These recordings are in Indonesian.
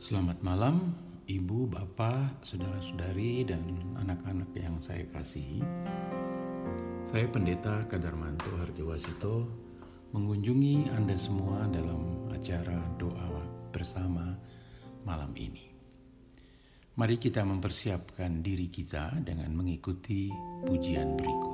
Selamat malam, ibu, bapak, saudara-saudari, dan anak-anak yang saya kasihi. Saya Pendeta Kadarmanto Harjawasito mengunjungi Anda semua dalam acara doa bersama malam ini. Mari kita mempersiapkan diri kita dengan mengikuti pujian berikut.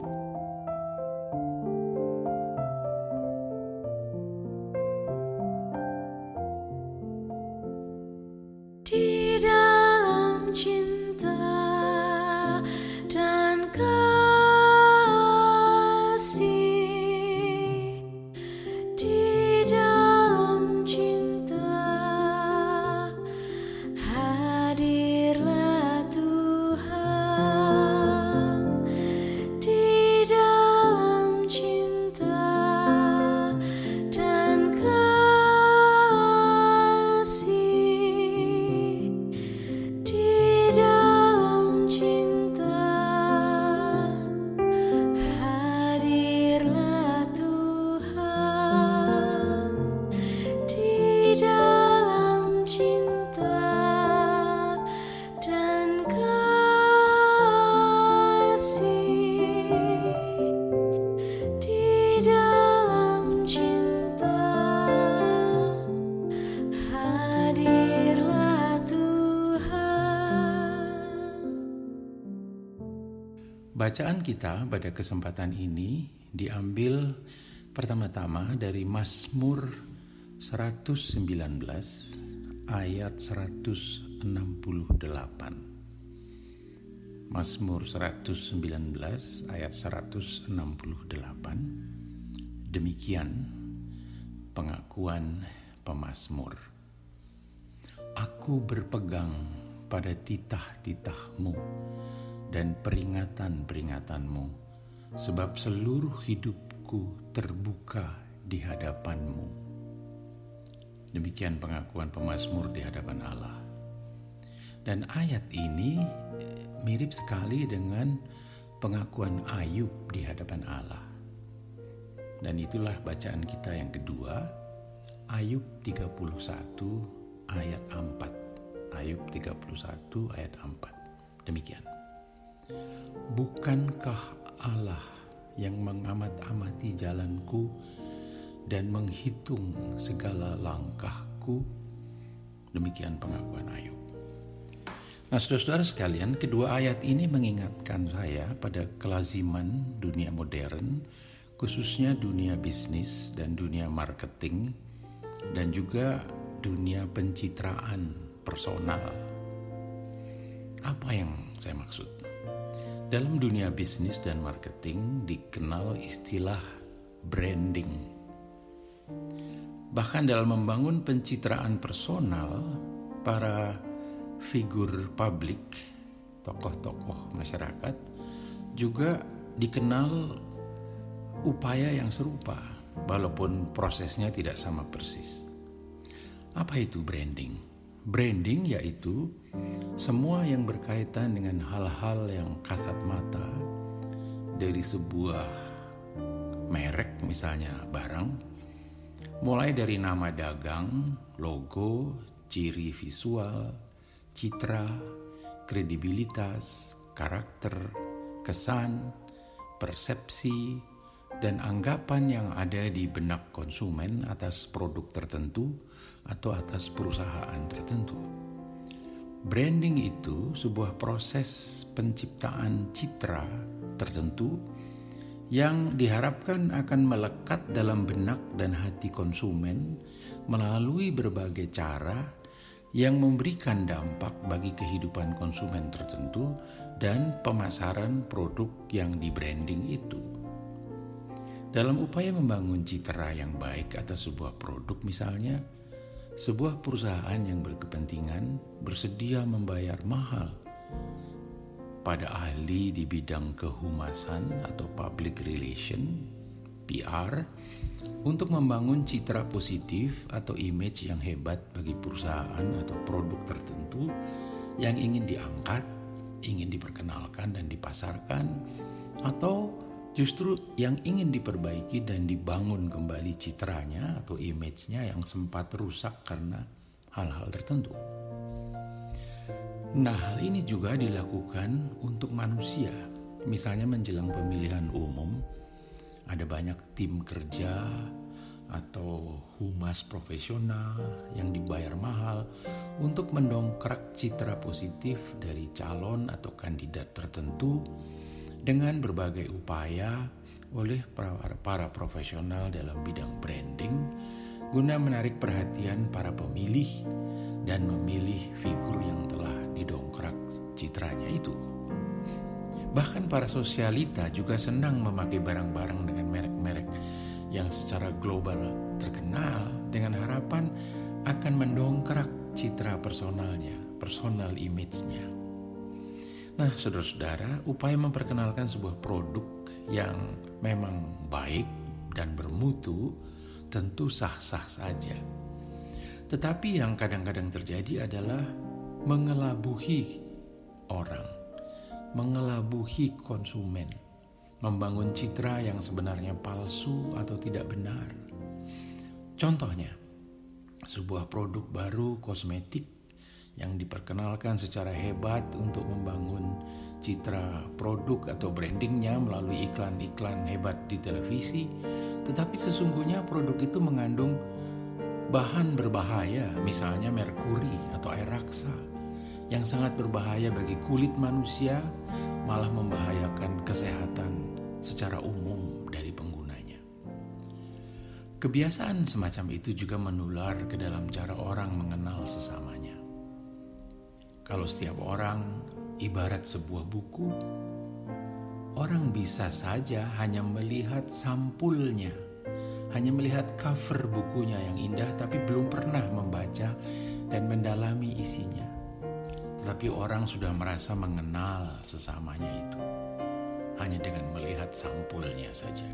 Bacaan kita pada kesempatan ini diambil pertama-tama dari Mazmur 119 ayat 168. Mazmur 119 ayat 168. Demikian pengakuan pemazmur. Aku berpegang pada titah-titahmu dan peringatan-peringatanmu, sebab seluruh hidupku terbuka di hadapanmu. Demikian pengakuan pemazmur di hadapan Allah. Dan ayat ini eh, mirip sekali dengan pengakuan Ayub di hadapan Allah. Dan itulah bacaan kita yang kedua, Ayub 31 ayat 4. Ayub 31 ayat 4. Demikian. Bukankah Allah yang mengamat-amati jalanku dan menghitung segala langkahku? Demikian pengakuan Ayub. Nah, saudara-saudara sekalian, kedua ayat ini mengingatkan saya pada kelaziman dunia modern, khususnya dunia bisnis dan dunia marketing, dan juga dunia pencitraan personal. Apa yang saya maksud? Dalam dunia bisnis dan marketing dikenal istilah branding. Bahkan dalam membangun pencitraan personal, para figur publik, tokoh-tokoh masyarakat juga dikenal upaya yang serupa, walaupun prosesnya tidak sama persis. Apa itu branding? Branding yaitu semua yang berkaitan dengan hal-hal yang kasat mata dari sebuah merek misalnya barang mulai dari nama dagang, logo, ciri visual, citra, kredibilitas, karakter, kesan, persepsi, dan anggapan yang ada di benak konsumen atas produk tertentu atau atas perusahaan tertentu. Branding itu sebuah proses penciptaan citra tertentu yang diharapkan akan melekat dalam benak dan hati konsumen melalui berbagai cara yang memberikan dampak bagi kehidupan konsumen tertentu dan pemasaran produk yang di branding itu. Dalam upaya membangun citra yang baik atas sebuah produk misalnya, sebuah perusahaan yang berkepentingan bersedia membayar mahal. Pada ahli di bidang kehumasan atau public relation PR untuk membangun citra positif atau image yang hebat bagi perusahaan atau produk tertentu yang ingin diangkat, ingin diperkenalkan dan dipasarkan atau Justru yang ingin diperbaiki dan dibangun kembali citranya atau image-nya yang sempat rusak karena hal-hal tertentu. Nah, hal ini juga dilakukan untuk manusia. Misalnya menjelang pemilihan umum, ada banyak tim kerja atau humas profesional yang dibayar mahal untuk mendongkrak citra positif dari calon atau kandidat tertentu dengan berbagai upaya oleh para profesional dalam bidang branding guna menarik perhatian para pemilih dan memilih figur yang telah didongkrak citranya itu. Bahkan para sosialita juga senang memakai barang-barang dengan merek-merek yang secara global terkenal dengan harapan akan mendongkrak citra personalnya, personal image-nya. Nah, saudara-saudara, upaya memperkenalkan sebuah produk yang memang baik dan bermutu tentu sah-sah saja. Tetapi yang kadang-kadang terjadi adalah mengelabuhi orang, mengelabuhi konsumen, membangun citra yang sebenarnya palsu atau tidak benar. Contohnya, sebuah produk baru kosmetik yang diperkenalkan secara hebat untuk membangun citra produk atau brandingnya melalui iklan-iklan hebat di televisi, tetapi sesungguhnya produk itu mengandung bahan berbahaya, misalnya merkuri atau air raksa yang sangat berbahaya bagi kulit manusia, malah membahayakan kesehatan secara umum dari penggunanya. Kebiasaan semacam itu juga menular ke dalam cara orang mengenal sesamanya. Kalau setiap orang ibarat sebuah buku, orang bisa saja hanya melihat sampulnya, hanya melihat cover bukunya yang indah, tapi belum pernah membaca dan mendalami isinya tetapi orang sudah merasa mengenal sesamanya itu hanya dengan melihat sampulnya saja.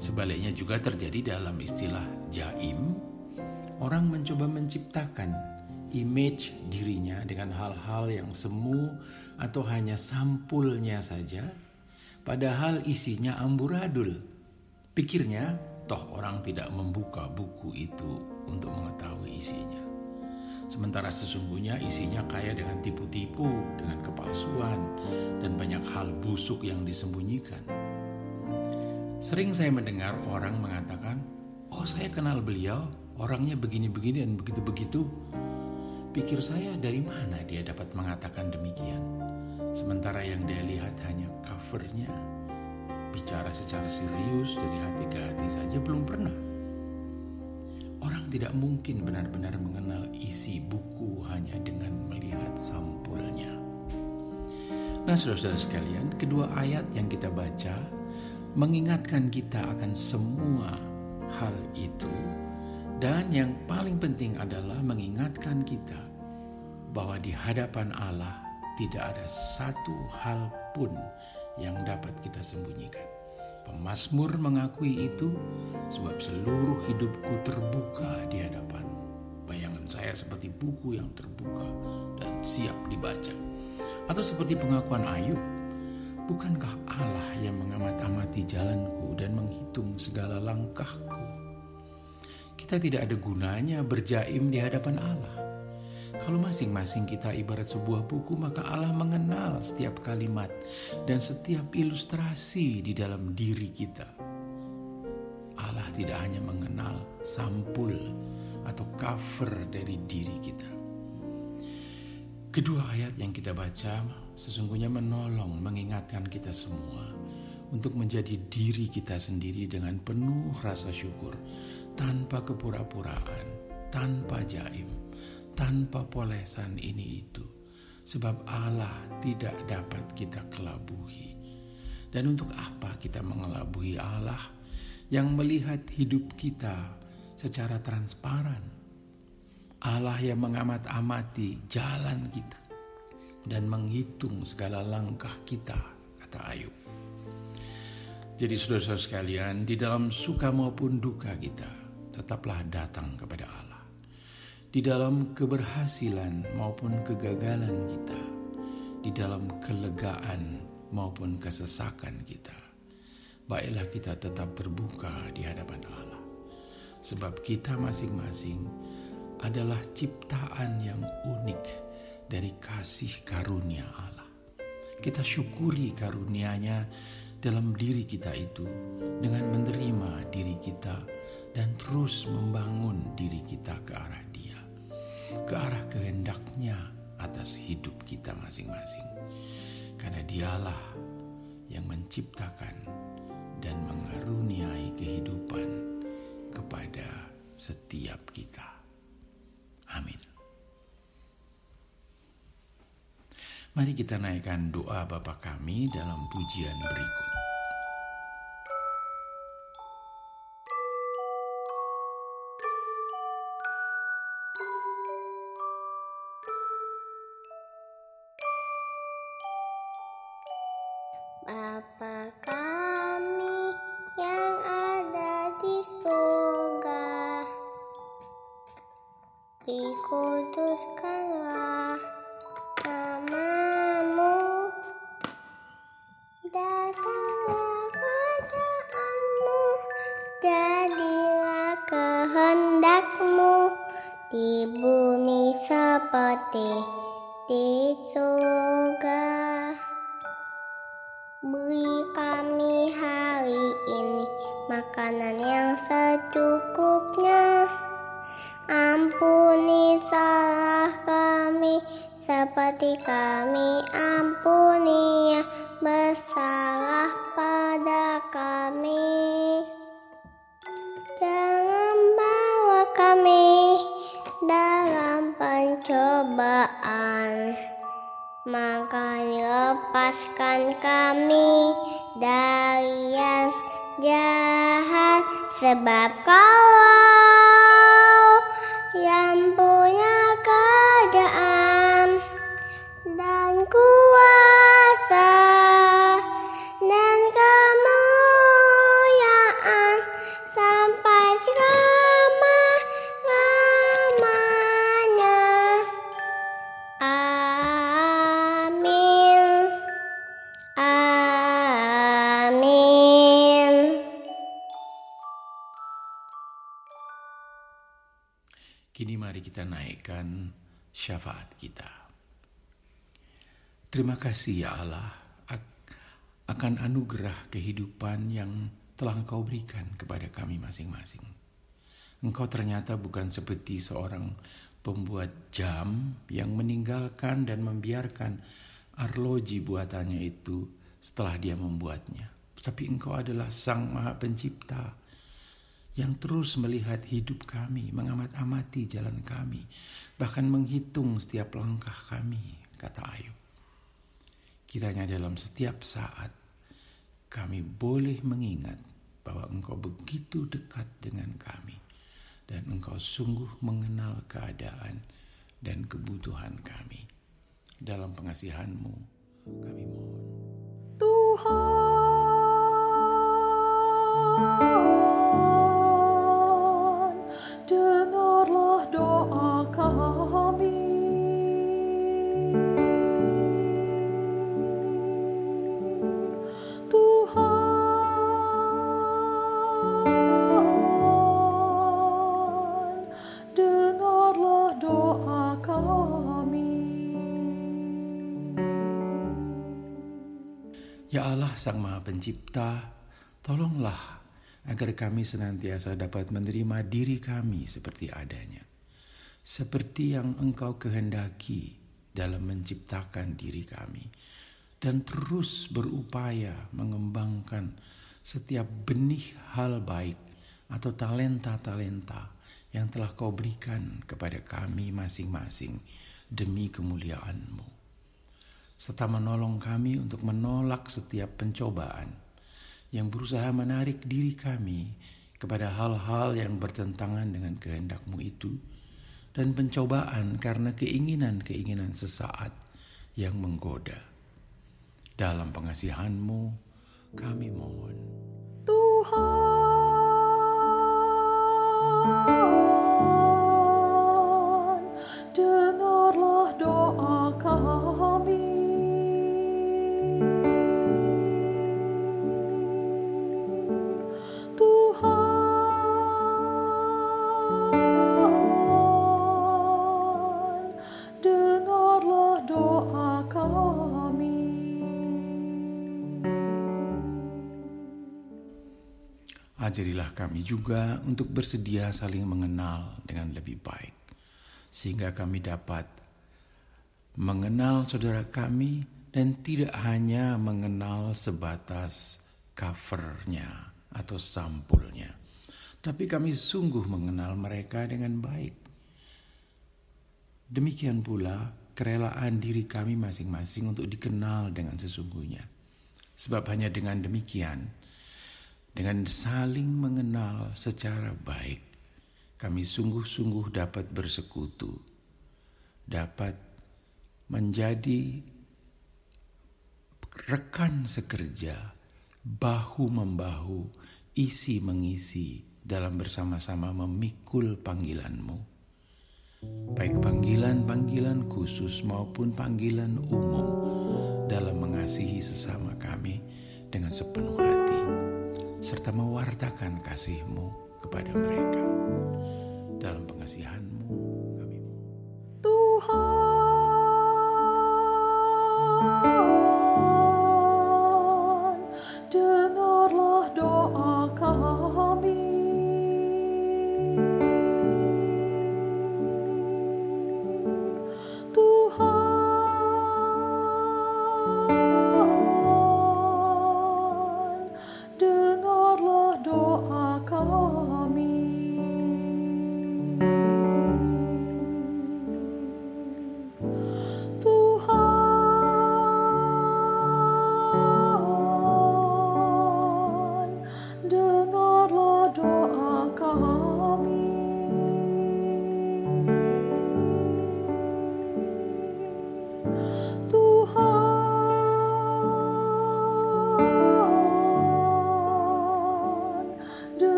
Sebaliknya juga terjadi dalam istilah jaim, orang mencoba menciptakan image dirinya dengan hal-hal yang semu atau hanya sampulnya saja, padahal isinya amburadul. Pikirnya, toh orang tidak membuka buku itu untuk mengetahui isinya. Sementara sesungguhnya isinya kaya dengan tipu-tipu, dengan kepalsuan, dan banyak hal busuk yang disembunyikan. Sering saya mendengar orang mengatakan, "Oh, saya kenal beliau, orangnya begini-begini dan begitu-begitu." Pikir saya dari mana dia dapat mengatakan demikian? Sementara yang dia lihat hanya covernya. Bicara secara serius dari hati ke hati saja belum pernah. Orang tidak mungkin benar-benar mengenal isi buku hanya dengan melihat sampulnya. Nah, saudara-saudara sekalian, kedua ayat yang kita baca mengingatkan kita akan semua hal itu, dan yang paling penting adalah mengingatkan kita bahwa di hadapan Allah tidak ada satu hal pun yang dapat kita sembunyikan. Pemasmur mengakui itu sebab seluruh hidupku terbuka di hadapanmu. Bayangan saya seperti buku yang terbuka dan siap dibaca. Atau seperti pengakuan Ayub, bukankah Allah yang mengamat-amati jalanku dan menghitung segala langkahku? Kita tidak ada gunanya berjaim di hadapan Allah kalau masing-masing kita ibarat sebuah buku, maka Allah mengenal setiap kalimat dan setiap ilustrasi di dalam diri kita. Allah tidak hanya mengenal sampul atau cover dari diri kita. Kedua ayat yang kita baca sesungguhnya menolong mengingatkan kita semua untuk menjadi diri kita sendiri dengan penuh rasa syukur, tanpa kepura-puraan, tanpa jaim tanpa polesan ini itu. Sebab Allah tidak dapat kita kelabuhi. Dan untuk apa kita mengelabuhi Allah yang melihat hidup kita secara transparan? Allah yang mengamat-amati jalan kita dan menghitung segala langkah kita, kata Ayub. Jadi saudara-saudara sekalian, di dalam suka maupun duka kita, tetaplah datang kepada Allah di dalam keberhasilan maupun kegagalan kita, di dalam kelegaan maupun kesesakan kita. Baiklah kita tetap terbuka di hadapan Allah. Sebab kita masing-masing adalah ciptaan yang unik dari kasih karunia Allah. Kita syukuri karunia-Nya dalam diri kita itu dengan menerima diri kita dan terus membangun diri kita ke arah Dia, ke arah kehendaknya atas hidup kita masing-masing. Karena Dialah yang menciptakan dan mengaruniai kehidupan kepada setiap kita. Amin. Mari kita naikkan doa Bapa kami dalam pujian berikut. Bapa kami yang ada di surga, dikuduskanlah namamu, datanglah kerajaanmu, jadilah kehendakmu di bumi seperti di surga. Makanan yang secukupnya. Ampuni salah kami seperti kami ampuni yang bersalah pada kami. Jangan bawa kami dalam pencobaan maka lepaskan kami dari yang jahat sebab kau naikkan syafaat kita. Terima kasih ya Allah akan anugerah kehidupan yang telah Engkau berikan kepada kami masing-masing. Engkau ternyata bukan seperti seorang pembuat jam yang meninggalkan dan membiarkan arloji buatannya itu setelah dia membuatnya. Tapi engkau adalah sang maha pencipta yang terus melihat hidup kami, mengamat-amati jalan kami, bahkan menghitung setiap langkah kami, kata Ayub. Kiranya dalam setiap saat kami boleh mengingat bahwa engkau begitu dekat dengan kami dan engkau sungguh mengenal keadaan dan kebutuhan kami. Dalam pengasihanmu kami mohon. Tuhan, Allah Sang Maha Pencipta, tolonglah agar kami senantiasa dapat menerima diri kami seperti adanya. Seperti yang Engkau kehendaki dalam menciptakan diri kami. Dan terus berupaya mengembangkan setiap benih hal baik atau talenta-talenta yang telah kau berikan kepada kami masing-masing demi kemuliaan-Mu serta menolong kami untuk menolak setiap pencobaan yang berusaha menarik diri kami kepada hal-hal yang bertentangan dengan kehendakmu itu dan pencobaan karena keinginan-keinginan sesaat yang menggoda. Dalam pengasihanmu kami mohon. Tuhan, Ajarilah kami juga untuk bersedia saling mengenal dengan lebih baik, sehingga kami dapat mengenal saudara kami dan tidak hanya mengenal sebatas covernya atau sampulnya, tapi kami sungguh mengenal mereka dengan baik. Demikian pula kerelaan diri kami masing-masing untuk dikenal dengan sesungguhnya. Sebab hanya dengan demikian, dengan saling mengenal secara baik, kami sungguh-sungguh dapat bersekutu, dapat menjadi rekan sekerja, bahu-membahu, isi mengisi dalam bersama-sama memikul panggilanmu. Baik panggilan-panggilan khusus maupun panggilan umum dalam mengasihi sesama kami dengan sepenuh hati serta mewartakan kasih-Mu kepada mereka. Dalam pengasihan-Mu kami Tuhan,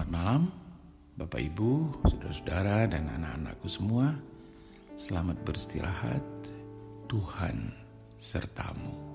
Selamat malam, Bapak Ibu, saudara-saudara, dan anak-anakku semua. Selamat beristirahat. Tuhan sertamu.